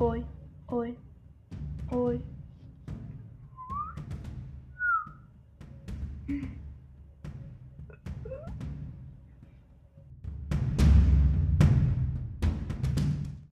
ôi ôi ôi.